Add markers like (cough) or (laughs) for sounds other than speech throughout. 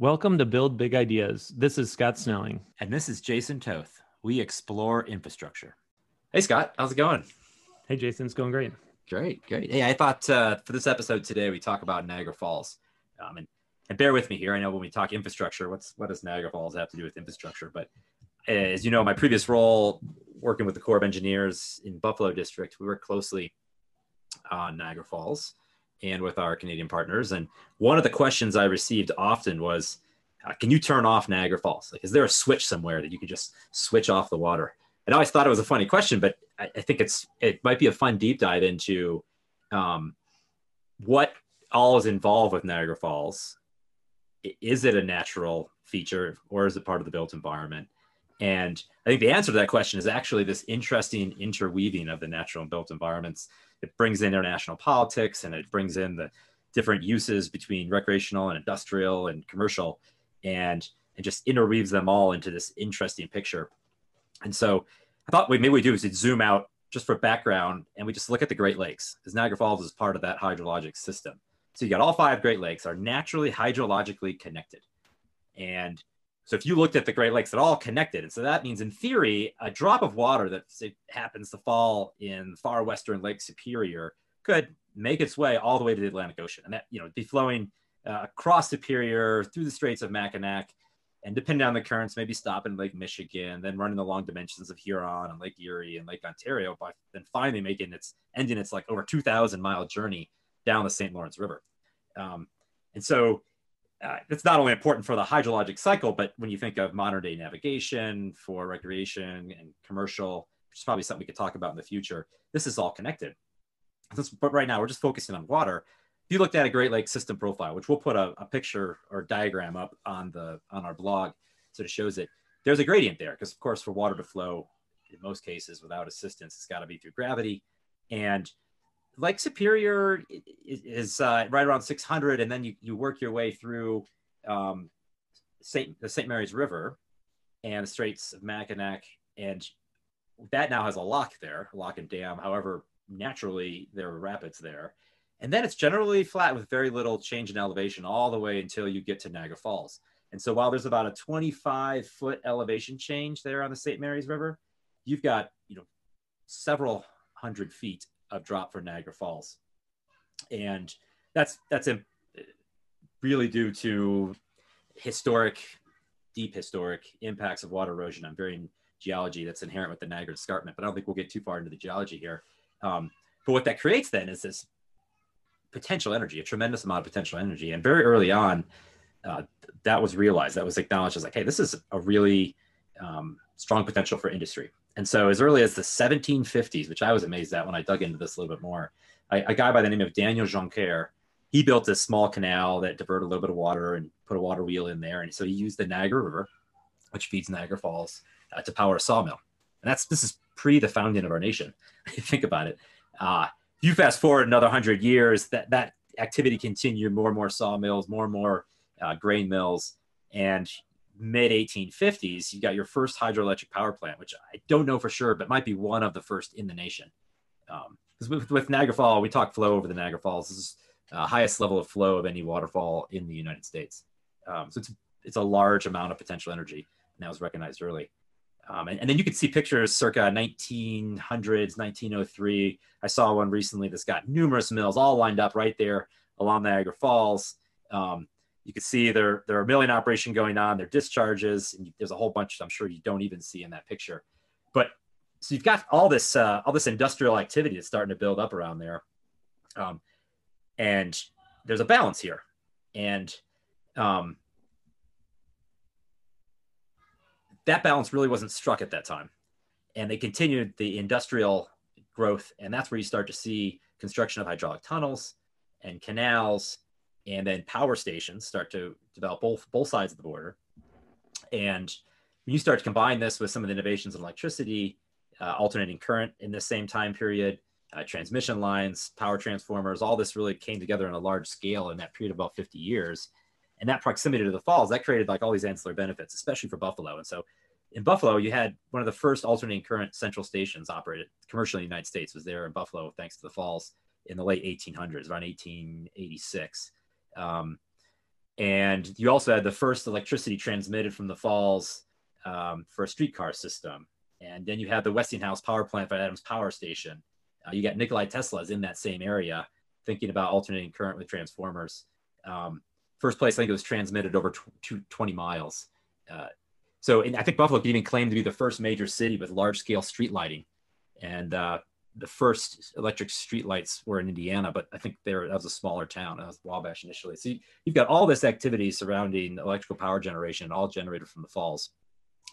Welcome to Build Big Ideas. This is Scott Snelling. And this is Jason Toth. We explore infrastructure. Hey, Scott, how's it going? Hey, Jason, it's going great. Great, great. Hey, I thought uh, for this episode today, we talk about Niagara Falls. Um, and, and bear with me here. I know when we talk infrastructure, what's what does Niagara Falls have to do with infrastructure? But uh, as you know, my previous role working with the Corps of Engineers in Buffalo District, we work closely on Niagara Falls and with our Canadian partners. And one of the questions I received often was, uh, "Can you turn off Niagara Falls? Like, is there a switch somewhere that you could just switch off the water?" And I always thought it was a funny question, but I, I think it's it might be a fun deep dive into um, what all is involved with Niagara Falls. Is it a natural feature or is it part of the built environment? And I think the answer to that question is actually this interesting interweaving of the natural and built environments it brings in international politics and it brings in the different uses between recreational and industrial and commercial. And and just interweaves them all into this interesting picture. And so i thought what maybe we do is zoom out just for background and we just look at the great lakes because niagara falls is part of that hydrologic system. So you got all five great lakes are naturally hydrologically connected. And so if you looked at the Great Lakes, they're all connected. And so that means, in theory, a drop of water that happens to fall in far western Lake Superior could make its way all the way to the Atlantic Ocean. And that, you know, be flowing uh, across Superior through the Straits of Mackinac. And depending on the currents, maybe stop in Lake Michigan, then running the long dimensions of Huron and Lake Erie and Lake Ontario, but then finally making its ending its like over 2,000 mile journey down the St. Lawrence River. Um, and so uh, it's not only important for the hydrologic cycle, but when you think of modern day navigation for recreation and commercial, which is probably something we could talk about in the future, this is all connected. but right now, we're just focusing on water. If you looked at a Great Lakes system profile, which we'll put a, a picture or diagram up on the on our blog, so it shows it. There's a gradient there because, of course, for water to flow, in most cases, without assistance, it's got to be through gravity, and Lake Superior is uh, right around 600, and then you, you work your way through um, Saint the St. Mary's River and the Straits of Mackinac, and that now has a lock there, lock and dam. However, naturally there are rapids there, and then it's generally flat with very little change in elevation all the way until you get to Niagara Falls. And so while there's about a 25 foot elevation change there on the St. Mary's River, you've got you know several hundred feet of drop for Niagara Falls, and that's that's a, really due to historic, deep historic impacts of water erosion on varying geology that's inherent with the Niagara Escarpment. But I don't think we'll get too far into the geology here. Um, but what that creates then is this potential energy, a tremendous amount of potential energy, and very early on. Uh, that was realized. That was acknowledged as like, hey, this is a really um, strong potential for industry. And so, as early as the 1750s, which I was amazed at when I dug into this a little bit more, a, a guy by the name of Daniel Joncaire, he built a small canal that diverted a little bit of water and put a water wheel in there. And so he used the Niagara River, which feeds Niagara Falls, uh, to power a sawmill. And that's this is pre the founding of our nation. (laughs) think about it. Uh, you fast forward another hundred years, that that activity continued. More and more sawmills, more and more uh, grain mills, and mid 1850s, you got your first hydroelectric power plant, which I don't know for sure, but might be one of the first in the nation. Because um, with, with, Niagara Fall, we talk flow over the Niagara Falls. This is uh, highest level of flow of any waterfall in the United States. Um, so it's it's a large amount of potential energy, and that was recognized early. Um, and, and, then you can see pictures circa 1900s, 1903. I saw one recently that's got numerous mills all lined up right there along Niagara Falls. Um, you can see there there are a milling operation going on. There are discharges, and there's a whole bunch I'm sure you don't even see in that picture. But so you've got all this uh, all this industrial activity that's starting to build up around there, um, and there's a balance here, and um, that balance really wasn't struck at that time, and they continued the industrial growth, and that's where you start to see construction of hydraulic tunnels and canals and then power stations start to develop both both sides of the border. And when you start to combine this with some of the innovations in electricity, uh, alternating current in the same time period, uh, transmission lines, power transformers, all this really came together on a large scale in that period of about 50 years. And that proximity to the falls, that created like all these ancillary benefits, especially for Buffalo. And so in Buffalo, you had one of the first alternating current central stations operated commercially in the United States was there in Buffalo, thanks to the falls in the late 1800s, around 1886. Um, and you also had the first electricity transmitted from the falls um, for a streetcar system. And then you had the Westinghouse power plant by Adams Power Station. Uh, you got Nikolai Tesla's in that same area, thinking about alternating current with transformers. Um, first place, I think it was transmitted over tw- 20 miles. Uh, so I think Buffalo could even claim to be the first major city with large scale street lighting. And uh, the first electric street lights were in Indiana, but I think there that was a smaller town. That was Wabash initially. So you, have got all this activity surrounding electrical power generation, all generated from the falls.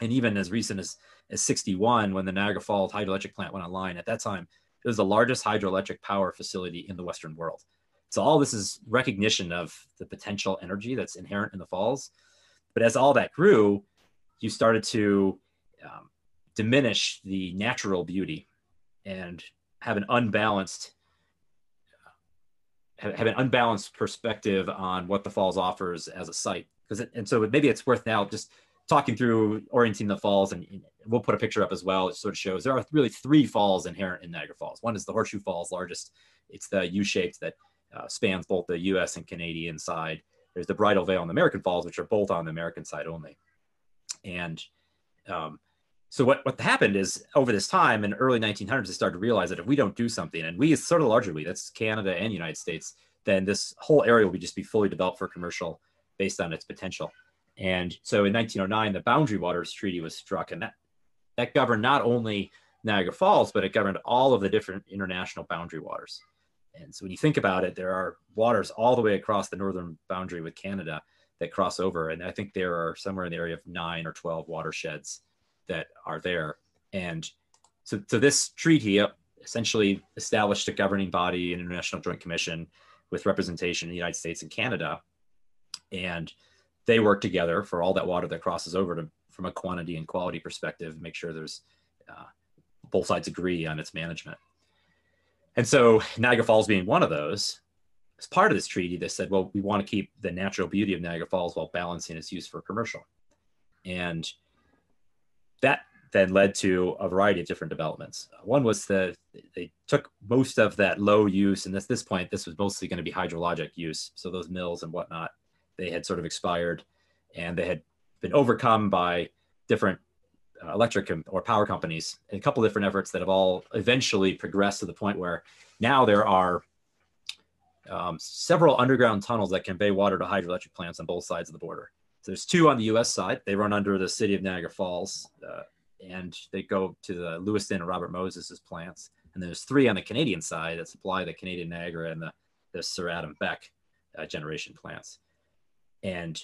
And even as recent as, as 61, when the Niagara Falls hydroelectric plant went online, at that time, it was the largest hydroelectric power facility in the Western world. So all this is recognition of the potential energy that's inherent in the falls. But as all that grew, you started to um, diminish the natural beauty and have an unbalanced have, an unbalanced perspective on what the falls offers as a site. Because and so maybe it's worth now just talking through orienting the falls and we'll put a picture up as well. It sort of shows there are really three falls inherent in niagara falls. One is the horseshoe falls largest. It's the u-shaped that uh, spans both the us and canadian side. There's the bridal veil and the american falls which are both on the american side only. And um, so what, what happened is over this time in early 1900s, they started to realize that if we don't do something, and we sort of largely we, that's Canada and United States, then this whole area will be just be fully developed for commercial based on its potential. And so in 1909, the Boundary Waters Treaty was struck, and that that governed not only Niagara Falls, but it governed all of the different international boundary waters. And so when you think about it, there are waters all the way across the northern boundary with Canada that cross over, and I think there are somewhere in the area of nine or 12 watersheds that are there. And so, so this treaty essentially established a governing body, an international joint commission with representation in the United States and Canada. And they work together for all that water that crosses over to, from a quantity and quality perspective, make sure there's uh, both sides agree on its management. And so Niagara Falls being one of those, as part of this treaty, they said, well, we want to keep the natural beauty of Niagara Falls while balancing its use for commercial. And that then led to a variety of different developments. One was that they took most of that low use, and at this point, this was mostly going to be hydrologic use. So those mills and whatnot, they had sort of expired, and they had been overcome by different uh, electric or power companies, and a couple different efforts that have all eventually progressed to the point where now there are um, several underground tunnels that convey water to hydroelectric plants on both sides of the border. So there's two on the U.S. side. They run under the city of Niagara Falls, uh, and they go to the Lewiston and Robert Moses's plants. And there's three on the Canadian side that supply the Canadian Niagara and the, the Sir Adam Beck uh, generation plants. And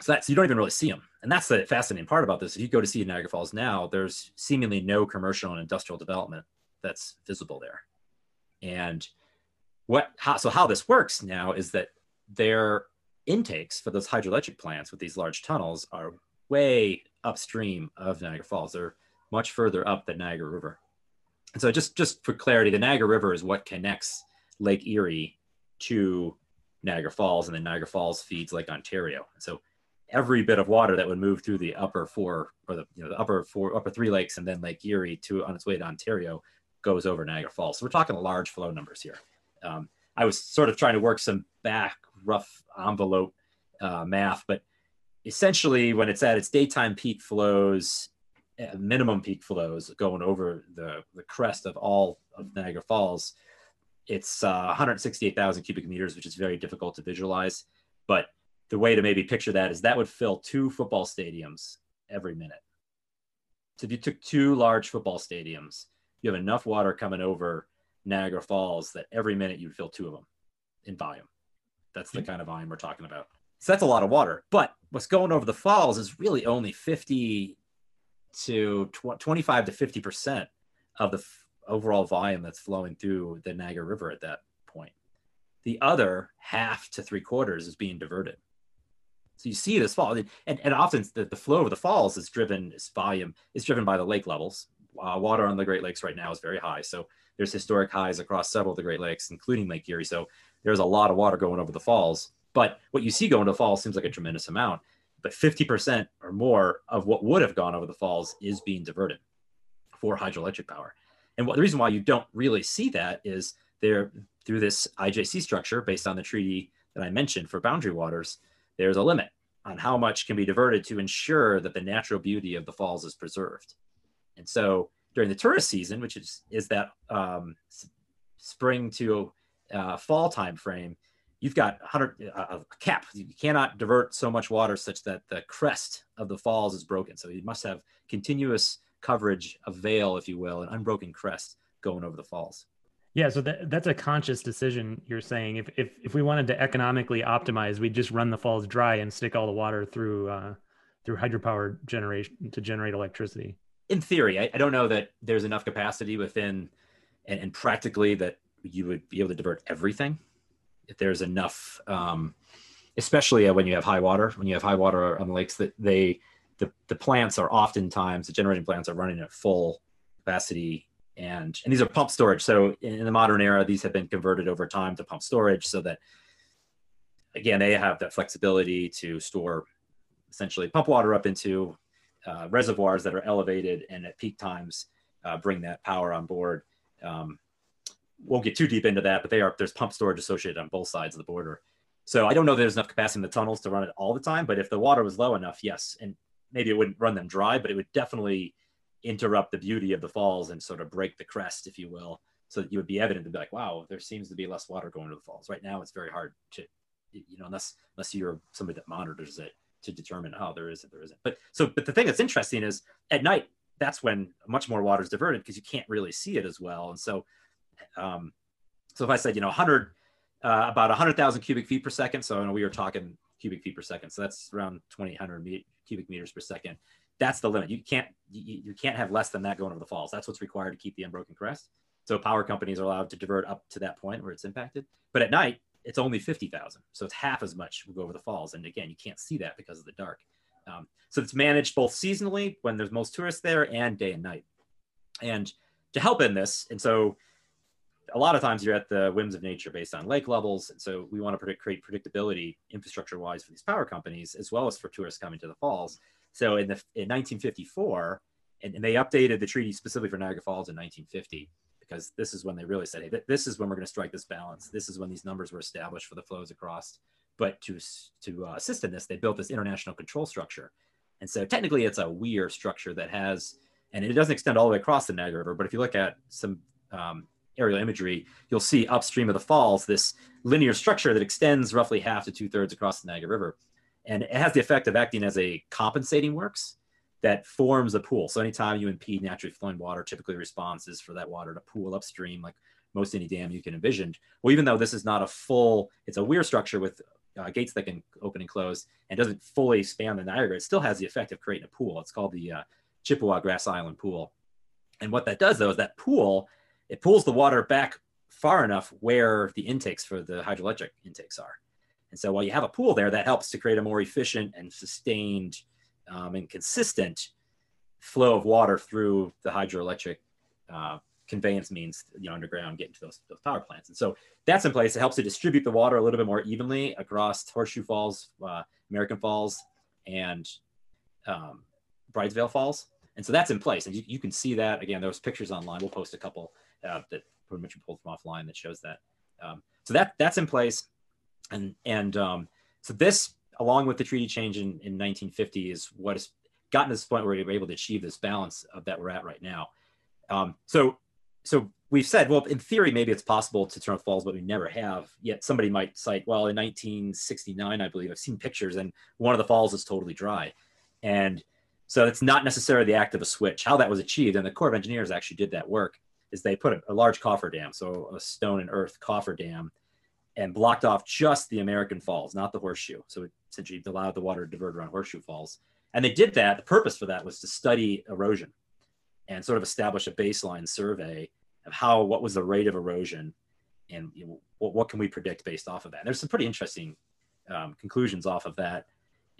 so that's you don't even really see them. And that's the fascinating part about this. If you go to see Niagara Falls now, there's seemingly no commercial and industrial development that's visible there. And what how so how this works now is that there intakes for those hydroelectric plants with these large tunnels are way upstream of Niagara Falls. They're much further up the Niagara River. And so just, just for clarity, the Niagara River is what connects Lake Erie to Niagara Falls, and then Niagara Falls feeds Lake Ontario. So every bit of water that would move through the upper four or the you know the upper four upper three lakes and then Lake Erie to on its way to Ontario goes over Niagara Falls. So we're talking large flow numbers here. Um, I was sort of trying to work some back rough envelope uh, math, but essentially when it's at its daytime peak flows, uh, minimum peak flows going over the, the crest of all of Niagara Falls, it's uh, 168,000 cubic meters, which is very difficult to visualize. But the way to maybe picture that is that would fill two football stadiums every minute. So if you took two large football stadiums, you have enough water coming over Niagara Falls that every minute you'd fill two of them in volume. That's the kind of volume we're talking about. So that's a lot of water. But what's going over the falls is really only 50 to 25 to 50 percent of the f- overall volume that's flowing through the Niagara River at that point. The other half to three quarters is being diverted. So you see this fall, and, and often the, the flow of the falls is driven, this volume is driven by the lake levels. Uh, water on the Great Lakes right now is very high. So there's historic highs across several of the Great Lakes, including Lake Erie. So there's a lot of water going over the falls. But what you see going to the falls seems like a tremendous amount. But 50% or more of what would have gone over the falls is being diverted for hydroelectric power. And what the reason why you don't really see that is there through this IJC structure based on the treaty that I mentioned for boundary waters, there's a limit on how much can be diverted to ensure that the natural beauty of the falls is preserved. And so during the tourist season, which is is that um, spring to uh, fall time frame, you've got 100 uh, a cap. You cannot divert so much water such that the crest of the falls is broken. So you must have continuous coverage, a veil, if you will, an unbroken crest going over the falls. Yeah, so that, that's a conscious decision. You're saying if, if if we wanted to economically optimize, we'd just run the falls dry and stick all the water through uh, through hydropower generation to generate electricity. In theory, I, I don't know that there's enough capacity within and, and, practically that you would be able to divert everything. If there's enough, um, especially when you have high water, when you have high water on the lakes, that they the the plants are oftentimes the generating plants are running at full capacity and and these are pump storage. So in the modern era, these have been converted over time to pump storage, so that again they have that flexibility to store essentially pump water up into uh, reservoirs that are elevated and at peak times uh, bring that power on board. Um, won't get too deep into that, but they are there's pump storage associated on both sides of the border. So I don't know if there's enough capacity in the tunnels to run it all the time, but if the water was low enough, yes, and maybe it wouldn't run them dry, but it would definitely interrupt the beauty of the falls and sort of break the crest, if you will, so that you would be evident to be like, wow, there seems to be less water going to the falls. Right now, it's very hard to, you know, unless unless you're somebody that monitors it to determine, oh, there is, there isn't. But so, but the thing that's interesting is at night, that's when much more water is diverted because you can't really see it as well. And so, um, so if I said, you know, 100, uh, about 100,000 cubic feet per second. So, you know, we were talking cubic feet per second. So that's around 2,800 me- cubic meters per second that's the limit. You can't you, you can't have less than that going over the falls. That's what's required to keep the unbroken crest. So power companies are allowed to divert up to that point where it's impacted. But at night, it's only 50,000. So it's half as much will go over the falls. And again, you can't see that because of the dark. Um, so it's managed both seasonally when there's most tourists there and day and night. And to help in this, and so a lot of times you're at the whims of nature based on lake levels. So we want to predict, create predictability infrastructure wise for these power companies, as well as for tourists coming to the falls. So in the in 1954, and, and they updated the treaty specifically for Niagara Falls in 1950 because this is when they really said, hey, this is when we're going to strike this balance. This is when these numbers were established for the flows across. But to to uh, assist in this, they built this international control structure. And so technically, it's a weir structure that has, and it doesn't extend all the way across the Niagara River. But if you look at some um, aerial imagery, you'll see upstream of the falls this linear structure that extends roughly half to two thirds across the Niagara River and it has the effect of acting as a compensating works that forms a pool. So anytime you impede naturally flowing water, typically the response is for that water to pool upstream, like most any dam you can envision. Well, even though this is not a full, it's a weir structure with uh, gates that can open and close and doesn't fully span the Niagara, it still has the effect of creating a pool. It's called the uh, Chippewa Grass Island Pool. And what that does though is that pool, it pulls the water back far enough where the intakes for the hydroelectric intakes are. And so while you have a pool there, that helps to create a more efficient and sustained um, and consistent flow of water through the hydroelectric uh, conveyance means, you know, underground, getting to those, those power plants. And so that's in place. It helps to distribute the water a little bit more evenly across Horseshoe Falls, uh, American Falls, and um, Bridal Veil Falls. And so that's in place. And you, you can see that. Again, there's pictures online. We'll post a couple uh, that pretty much pulled from offline that shows that. Um, so that that's in place. And and um, so this along with the treaty change in, in 1950 is what has gotten to this point where we are able to achieve this balance of that we're at right now. Um, so so we've said well in theory maybe it's possible to turn off falls but we never have. Yet somebody might cite well in 1969 i believe i've seen pictures and one of the falls is totally dry. And so it's not necessarily the act of a switch. How that was achieved and the corps of engineers actually did that work is they put a, a large coffer dam so a stone and earth coffer dam and blocked off just the American Falls, not the Horseshoe. So it essentially allowed the water to divert around Horseshoe Falls. And they did that. The purpose for that was to study erosion and sort of establish a baseline survey of how what was the rate of erosion and you know, what, what, can we predict based off of that. And there's some pretty interesting um, conclusions off of that.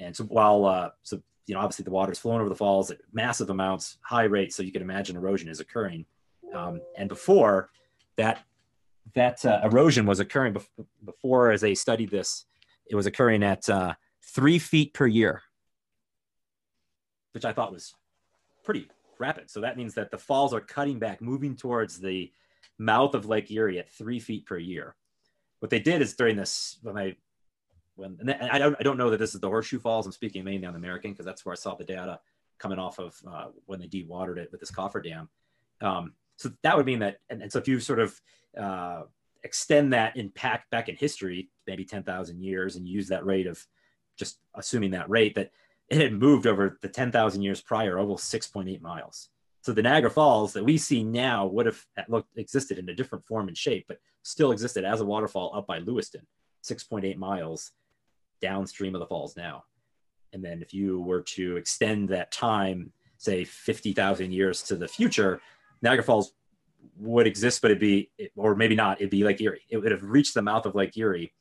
And so while uh, so you know obviously the water is flowing over the falls at massive amounts, high rates, so you can imagine erosion is occurring. Um, and before that that uh, erosion was occurring bef- before, as they studied this, it was occurring at uh, three feet per year, which I thought was pretty rapid. So that means that the falls are cutting back, moving towards the mouth of Lake Erie at three feet per year. What they did is during this, when they when and I don't I don't know that this is the Horseshoe Falls. I'm speaking mainly on American because that's where I saw the data coming off of uh, when they dewatered it with this cofferdam. Um, so that would mean that, and, and so if you sort of uh, extend that impact back in history, maybe 10,000 years, and use that rate of just assuming that rate, that it had moved over the 10,000 years prior, almost 6.8 miles. So the Niagara Falls that we see now would have looked existed in a different form and shape, but still existed as a waterfall up by Lewiston, 6.8 miles downstream of the falls now. And then if you were to extend that time, say 50,000 years to the future, Niagara Falls would exist, but it'd be, or maybe not, it'd be Lake Erie. It would have reached the mouth of Lake Erie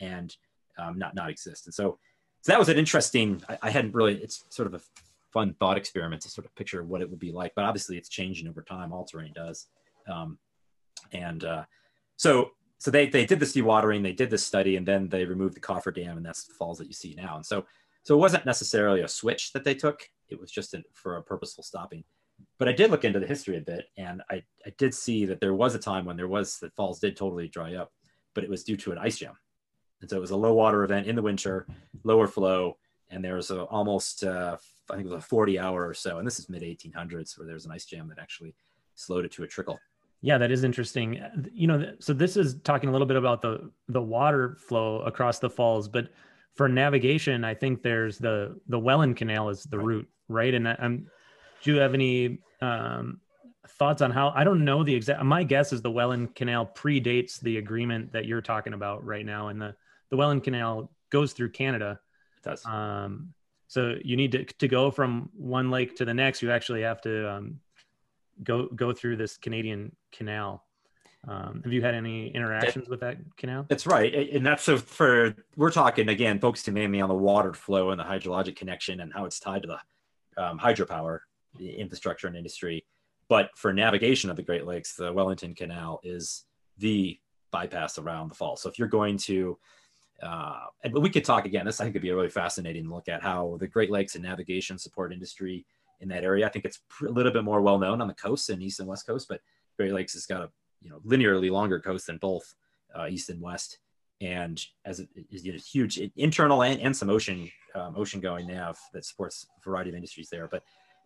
and um, not, not exist. And so, so that was an interesting, I, I hadn't really, it's sort of a fun thought experiment to sort of picture what it would be like, but obviously it's changing over time. All terrain does. Um, and uh, so, so they, they did this dewatering, they did this study, and then they removed the cofferdam, and that's the falls that you see now. And so, so it wasn't necessarily a switch that they took; it was just for a purposeful stopping. But I did look into the history a bit, and I, I did see that there was a time when there was the falls did totally dry up, but it was due to an ice jam. And so it was a low water event in the winter, lower flow, and there was a, almost uh, I think it was a 40 hour or so, and this is mid 1800s where there was an ice jam that actually slowed it to a trickle. Yeah, that is interesting. You know, so this is talking a little bit about the the water flow across the falls, but for navigation, I think there's the the Welland Canal is the right. route, right? And I'm, do you have any um, thoughts on how? I don't know the exact. My guess is the Welland Canal predates the agreement that you're talking about right now, and the the Welland Canal goes through Canada. It does. Um, so you need to to go from one lake to the next. You actually have to um, go go through this Canadian canal. Um, have you had any interactions that, with that canal? That's right, and that's so for we're talking again, focusing mainly on the water flow and the hydrologic connection and how it's tied to the um, hydropower infrastructure and industry. But for navigation of the Great Lakes, the Wellington Canal is the bypass around the fall. So if you're going to, uh, and we could talk again. This I think could be a really fascinating look at how the Great Lakes and navigation support industry in that area. I think it's a little bit more well known on the coast and east and west coast, but Great Lakes has got a you know linearly longer coast than both uh, east and west, and as a, a huge internal and, and some ocean um, ocean going nav that supports a variety of industries there. But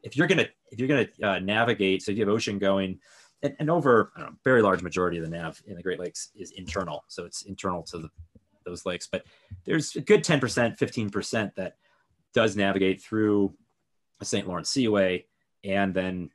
if you're gonna if you're gonna uh, navigate, so you have ocean going, and, and over know, very large majority of the nav in the Great Lakes is internal, so it's internal to the, those lakes. But there's a good 10%, 15% that does navigate through the St. Lawrence Seaway and then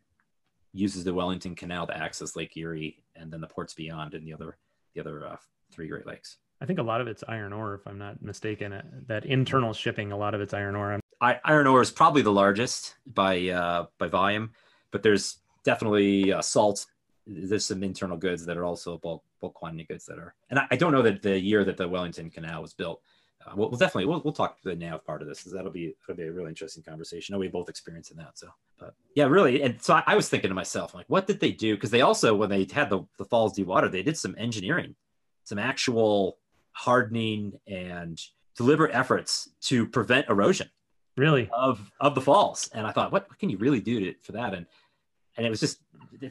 uses the Wellington Canal to access Lake Erie and then the ports beyond and the other the other uh, three Great Lakes. I think a lot of it's iron ore, if I'm not mistaken. Uh, that internal shipping, a lot of it's iron ore. I, iron ore is probably the largest by uh, by volume, but there's definitely uh, salt. There's some internal goods that are also bulk bulk quantity goods that are. And I, I don't know that the year that the Wellington Canal was built. Uh, we'll, we'll, definitely we'll, we'll talk the nav part of this because that'll be that'll be a really interesting conversation. I know we both experienced in that. So, but yeah, really. And so I, I was thinking to myself, like, what did they do? Because they also when they had the the falls dewatered, they did some engineering, some actual hardening and deliberate efforts to prevent erosion really? of of the falls. And i thought what, what can you really do to, for that? And and it was just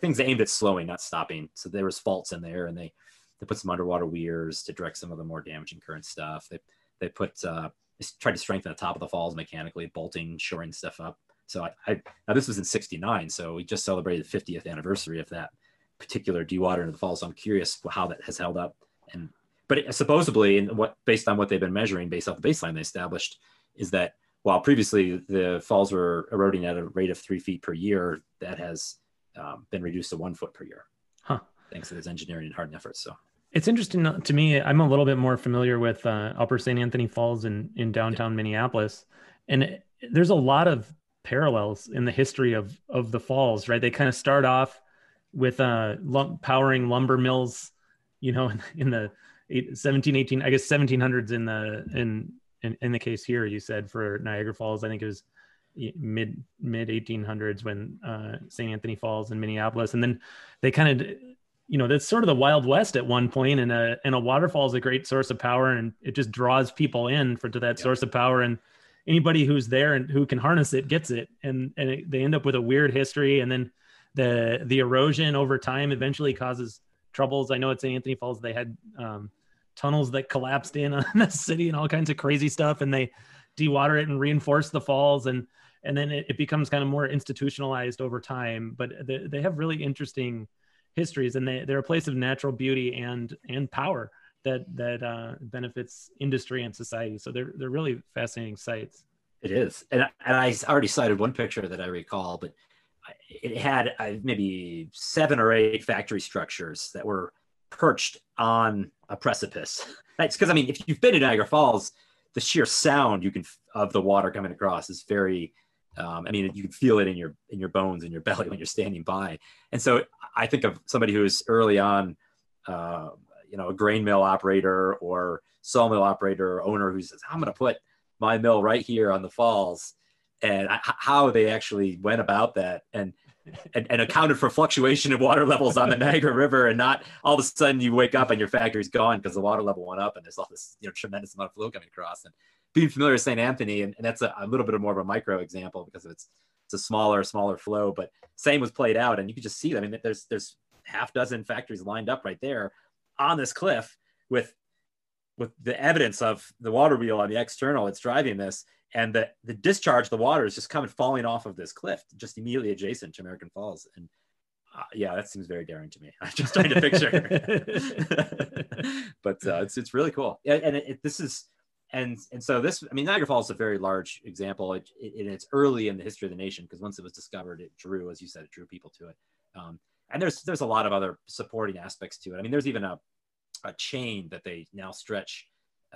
things aimed at slowing not stopping. So there was faults in there and they they put some underwater weirs to direct some of the more damaging current stuff. They they put uh they tried to strengthen the top of the falls mechanically bolting shoring stuff up. So i, I now this was in 69 so we just celebrated the 50th anniversary of that particular dewatering of the falls. So i'm curious how that has held up and but it, supposedly and what based on what they've been measuring based off the baseline they established is that while previously the falls were eroding at a rate of three feet per year, that has um, been reduced to one foot per year. Huh. Thanks to this engineering and hardening efforts. So it's interesting to me. I'm a little bit more familiar with uh, Upper St. Anthony Falls in, in downtown yeah. Minneapolis. And it, there's a lot of parallels in the history of, of the falls, right? They kind of start off with uh, powering lumber mills, you know, in, (laughs) in the 17, 18, I guess 1700s in the, in in, in the case here, you said for Niagara Falls, I think it was mid mid 1800s when uh, St. Anthony Falls in Minneapolis, and then they kind of you know that's sort of the wild west at one point and a and a waterfall is a great source of power and it just draws people in for to that yeah. source of power and anybody who's there and who can harness it gets it and and it, they end up with a weird history and then the the erosion over time eventually causes troubles i know it's in anthony falls they had um, tunnels that collapsed in (laughs) on the city and all kinds of crazy stuff, and they dewater it and reinforce the falls and and then it, it becomes kind of more institutionalized over time. But they, they have really interesting histories, and they they're a place of natural beauty and and power that that uh, benefits industry and society. So they're they're really fascinating sites. It is, and and I already cited one picture that I recall, but it had uh, maybe seven or eight factory structures that were perched on a precipice. (laughs) That's because I mean, if you've been to Niagara Falls, the sheer sound you can of the water coming across is very. Um, I mean, you can feel it in your in your bones in your (laughs) belly when you're standing by. And so I think of somebody who is early on, uh, you know, a grain mill operator or sawmill operator or owner who says, "I'm going to put my mill right here on the falls," and how they actually went about that and, and, and accounted for fluctuation of water levels on the Niagara River, and not all of a sudden you wake up and your factory's gone because the water level went up and there's all this you know tremendous amount of flow coming across. And being familiar with St. Anthony, and, and that's a, a, little bit more of a micro example because it's it's a smaller smaller flow, but same was played out, and you could just see. That I mean, there's there's half dozen factories lined up right there on this cliff with with the evidence of the water wheel on the external it's driving this and the the discharge the water is just coming falling off of this cliff just immediately adjacent to American Falls. And uh, yeah that seems very daring to me. (laughs) I'm just trying to picture. (laughs) But uh, it's it's really cool. Yeah, and it, it, this is and and so this I mean Niagara Falls is a very large example it, it, it's early in the history of the nation because once it was discovered it drew as you said it drew people to it. Um, and there's there's a lot of other supporting aspects to it. I mean there's even a a chain that they now stretch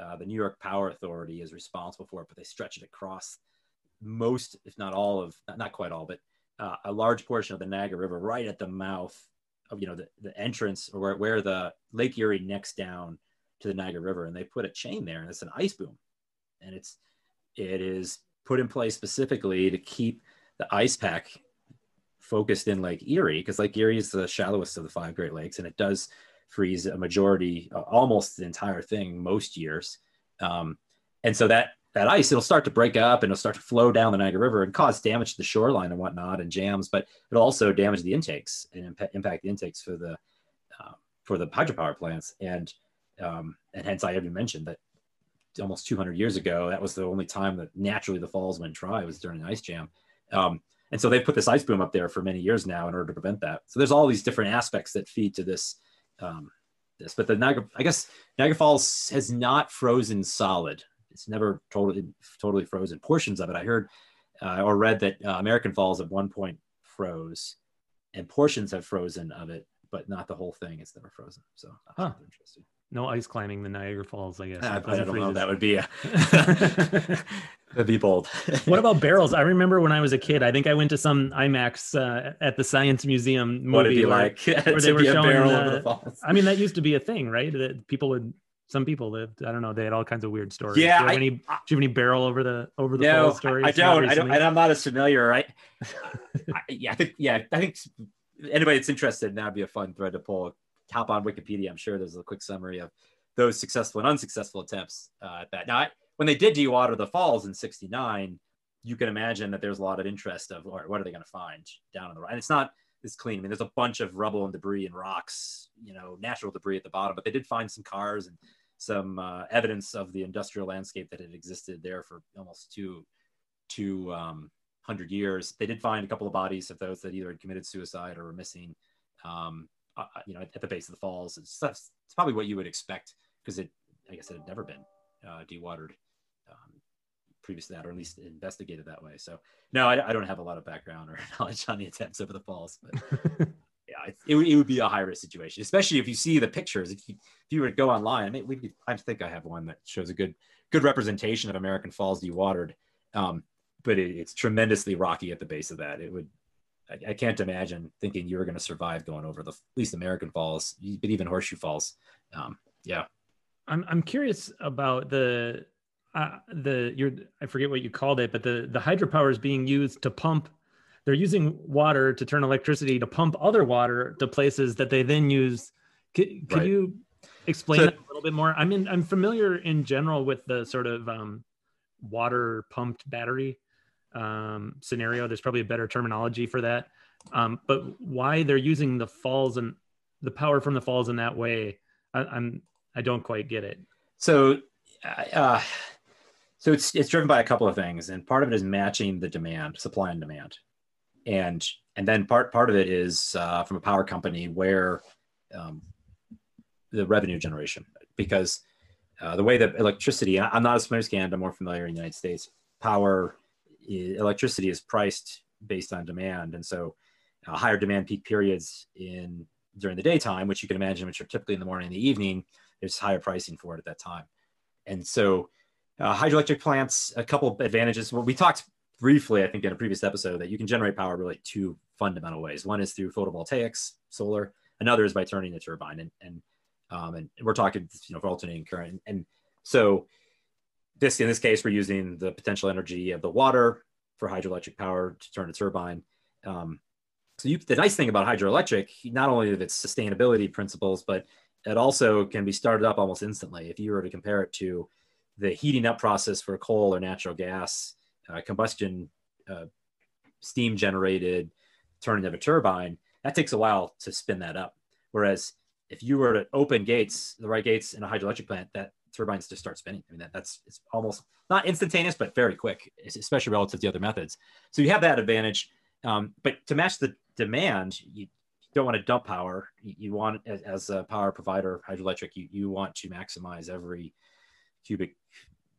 uh, the New York Power Authority is responsible for it, but they stretch it across most, if not all of, not quite all, but uh, a large portion of the Niagara River, right at the mouth of, you know, the, the entrance or where, where the Lake Erie necks down to the Niagara River. And they put a chain there and it's an ice boom. And it's, it is put in place specifically to keep the ice pack focused in Lake Erie because Lake Erie is the shallowest of the five Great Lakes and it does freeze a majority, uh, almost the entire thing most years. Um, and so that that ice, it'll start to break up and it'll start to flow down the Niagara River and cause damage to the shoreline and whatnot and jams, but it'll also damage the intakes and imp- impact the intakes for the uh, for the hydropower plants. And um, and hence I even mentioned that almost 200 years ago, that was the only time that naturally the falls went dry was during an ice jam. Um, and so they've put this ice boom up there for many years now in order to prevent that. So there's all these different aspects that feed to this um, this, but the Niagara, I guess Niagara Falls has not frozen solid. It's never totally totally frozen. Portions of it, I heard uh, or read that uh, American Falls at one point froze, and portions have frozen of it, but not the whole thing. It's never frozen. So huh. interesting no ice climbing the Niagara Falls, I guess. I, I don't know. That would be a (laughs) that'd be bold. what about barrels? I remember when I was a kid. I think I went to some IMAX uh, at the Science Museum movie. What where, like (laughs) where they were showing. Uh, I mean, that used to be a thing, right? That people would. Some people lived. I don't know. They had all kinds of weird stories. Yeah. Do you have, I, any, do you have any barrel over the over the no, stories? I, I don't. I don't. And I'm not as familiar. Right. (laughs) I, yeah. I think. Yeah. I think anybody that's interested, that'd be a fun thread to pull hop on Wikipedia. I'm sure there's a quick summary of those successful and unsuccessful attempts uh, at that. Now, I, when they did dewater the falls in 69, you can imagine that there's a lot of interest of, all right, what are they going to find down in the, and it's not as clean. I mean, there's a bunch of rubble and debris and rocks, you know, natural debris at the bottom, but they did find some cars and some uh, evidence of the industrial landscape that had existed there for almost two, two um, hundred years. They did find a couple of bodies of those that either had committed suicide or were missing. Um, uh, you know, at, at, the base of the falls. It's, it's probably what you would expect because it, I guess, it had never been uh, dewatered um, previous to that, or at least investigated that way. So, no, I, I, don't have a lot of background or (laughs) knowledge on the attempts over the falls, but (laughs) yeah, it, it, it, would be a high risk situation, especially if you see the pictures. If you, if you were to go online, I mean, we, I think I have one that shows a good good representation of American Falls dewatered. Um, but it, it's tremendously rocky at the base of that. It would I, I can't imagine thinking you were going to survive going over the at least American Falls, but even Horseshoe Falls. Um, yeah, I'm I'm curious about the uh, the your I forget what you called it, but the the hydropower is being used to pump. They're using water to turn electricity to pump other water to places that they then use. Could, could right. you explain so, that a little bit more? I mean, I'm familiar in general with the sort of um, water pumped battery um, scenario. There's probably a better terminology for that. Um, but why they're using the falls and the power from the falls in that way, I, I'm I don't quite get it. So, uh, so it's it's driven by a couple of things, and part of it is matching the demand, supply and demand, and and then part part of it is uh, from a power company where um, the revenue generation, because uh, the way that electricity, I'm not as familiar as Canada, I'm more familiar in the United States. Power, electricity is priced based on demand, and so uh, higher demand peak periods in during the daytime, which you can imagine, which are typically in the morning and the evening, there's higher pricing for it at that time. And so, uh, hydroelectric plants, a couple advantages. Well, we talked briefly, I think, in a previous episode, that you can generate power really two fundamental ways. One is through photovoltaics, solar. Another is by turning the turbine, and and um, and we're talking, you know, for alternating current. And, and so, this in this case, we're using the potential energy of the water for hydroelectric power to turn a turbine. Um, so you, the nice thing about hydroelectric, not only of its sustainability principles, but it also can be started up almost instantly. If you were to compare it to the heating up process for coal or natural gas, uh, combustion, uh, steam generated, turning of a turbine, that takes a while to spin that up. Whereas if you were to open gates, the right gates in a hydroelectric plant, that turbines just start spinning. I mean, that, that's it's almost not instantaneous, but very quick, especially relative to other methods. So you have that advantage. Um, but to match the demand, you don't want to dump power. You, you want, as, as, a power provider, hydroelectric, you, you want to maximize every cubic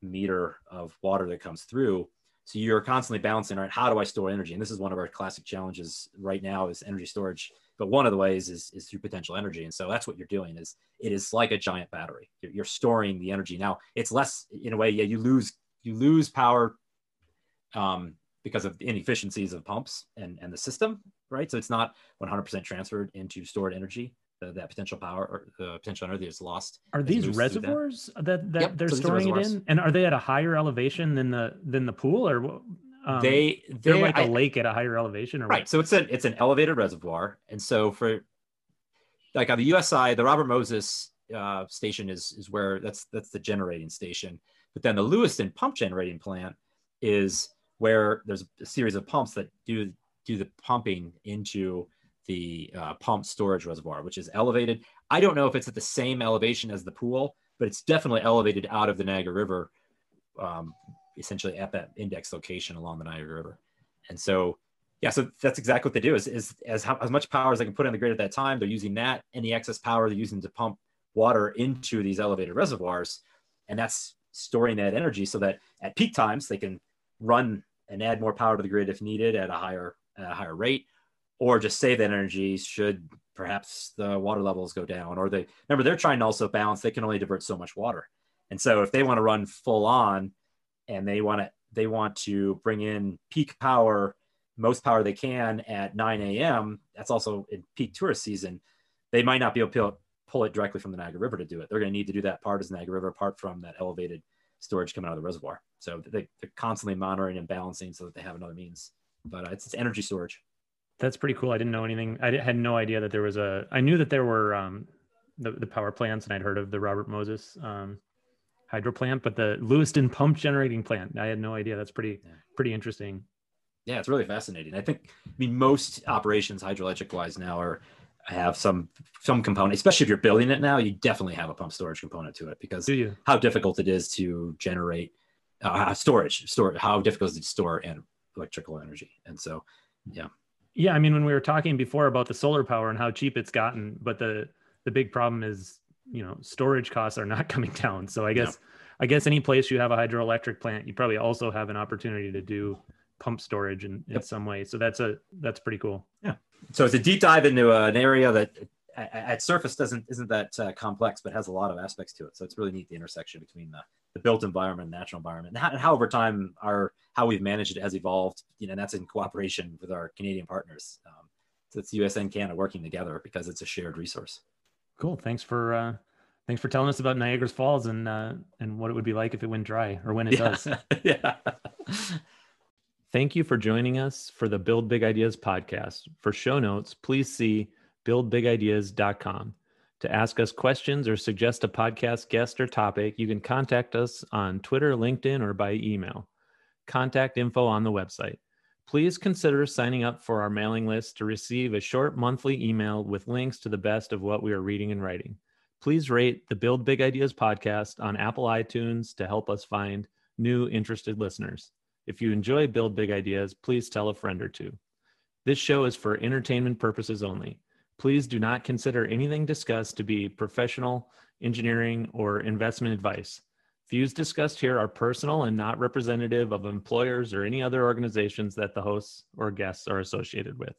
meter of water that comes through. So you're constantly balancing, right? how do I store energy? And this is one of our classic challenges right now is energy storage. But one of the ways is, is through potential energy. And so that's what you're doing is it is like a giant battery. You're, you're storing the energy. Now it's less in a way, yeah, you lose, you lose power um, because of the inefficiencies of pumps and, and the system, right? So it's not 100% transferred into stored energy. That potential power or the potential energy is lost. Are these reservoirs that, that yep, they're so storing it in? And are they at a higher elevation than the than the pool, or um, they they're, they're like I, a lake at a higher elevation, or right? What? So it's an it's an elevated reservoir, and so for like on the U.S. side, the Robert Moses uh, station is is where that's that's the generating station, but then the Lewiston pump generating plant is where there's a series of pumps that do do the pumping into the uh, pump storage reservoir, which is elevated. I don't know if it's at the same elevation as the pool, but it's definitely elevated out of the Niagara River, um, essentially at that index location along the Niagara River. And so, yeah, so that's exactly what they do is, is as, how, as much power as they can put in the grid at that time, they're using that, any excess power they're using to pump water into these elevated reservoirs. And that's storing that energy so that at peak times they can run and add more power to the grid if needed at a higher at a higher rate, or just save that energy should perhaps the water levels go down. Or they remember they're trying to also balance. They can only divert so much water, and so if they want to run full on, and they want to they want to bring in peak power, most power they can at 9 a.m. That's also in peak tourist season. They might not be able to pull it directly from the Niagara River to do it. They're going to need to do that part as Niagara River, apart from that elevated storage coming out of the reservoir. So they, are constantly monitoring and balancing so that they have another means. But uh, it's, it's energy storage. That's pretty cool. I didn't know anything. I had no idea that there was a. I knew that there were um, the the power plants, and I'd heard of the Robert Moses um, hydro plant, but the Lewiston pump generating plant, I had no idea. That's pretty yeah. pretty interesting. Yeah, it's really fascinating. I think. I mean, most operations hydroelectric wise now are have some some component, especially if you're building it now, you definitely have a pump storage component to it because how difficult it is to generate uh, storage, store how difficult is it to store and electrical energy, and so yeah. Yeah, I mean, when we were talking before about the solar power and how cheap it's gotten, but the the big problem is, you know, storage costs are not (laughs) coming down. So I guess yeah. I guess any place you have a hydroelectric plant, you probably also have an opportunity to do pump storage in, in yep. some way. So that's a that's pretty cool. Yeah. So it's a deep dive into uh, an area that at surface doesn't isn't that uh, complex, but has a lot of aspects to it. So it's really neat the intersection between the, the built environment, natural environment, and how, and how, over time our how we've managed it has evolved. You know, and that's in cooperation with our Canadian partners. Um, so it's US and Canada working together because it's a shared resource. Cool. Thanks for uh, thanks for telling us about Niagara Falls and uh, and what it would be like if it went dry or when it yeah. does. (laughs) yeah. Thank you for joining us for the Build Big Ideas podcast. For show notes, please see buildbigideas.com. To ask us questions or suggest a podcast guest or topic, you can contact us on Twitter, LinkedIn, or by email. Contact info on the website. Please consider signing up for our mailing list to receive a short monthly email with links to the best of what we are reading and writing. Please rate the Build Big Ideas podcast on Apple iTunes to help us find new interested listeners. If you enjoy Build Big Ideas, please tell a friend or two. This show is for entertainment purposes only. Please do not consider anything discussed to be professional, engineering, or investment advice. Views discussed here are personal and not representative of employers or any other organizations that the hosts or guests are associated with.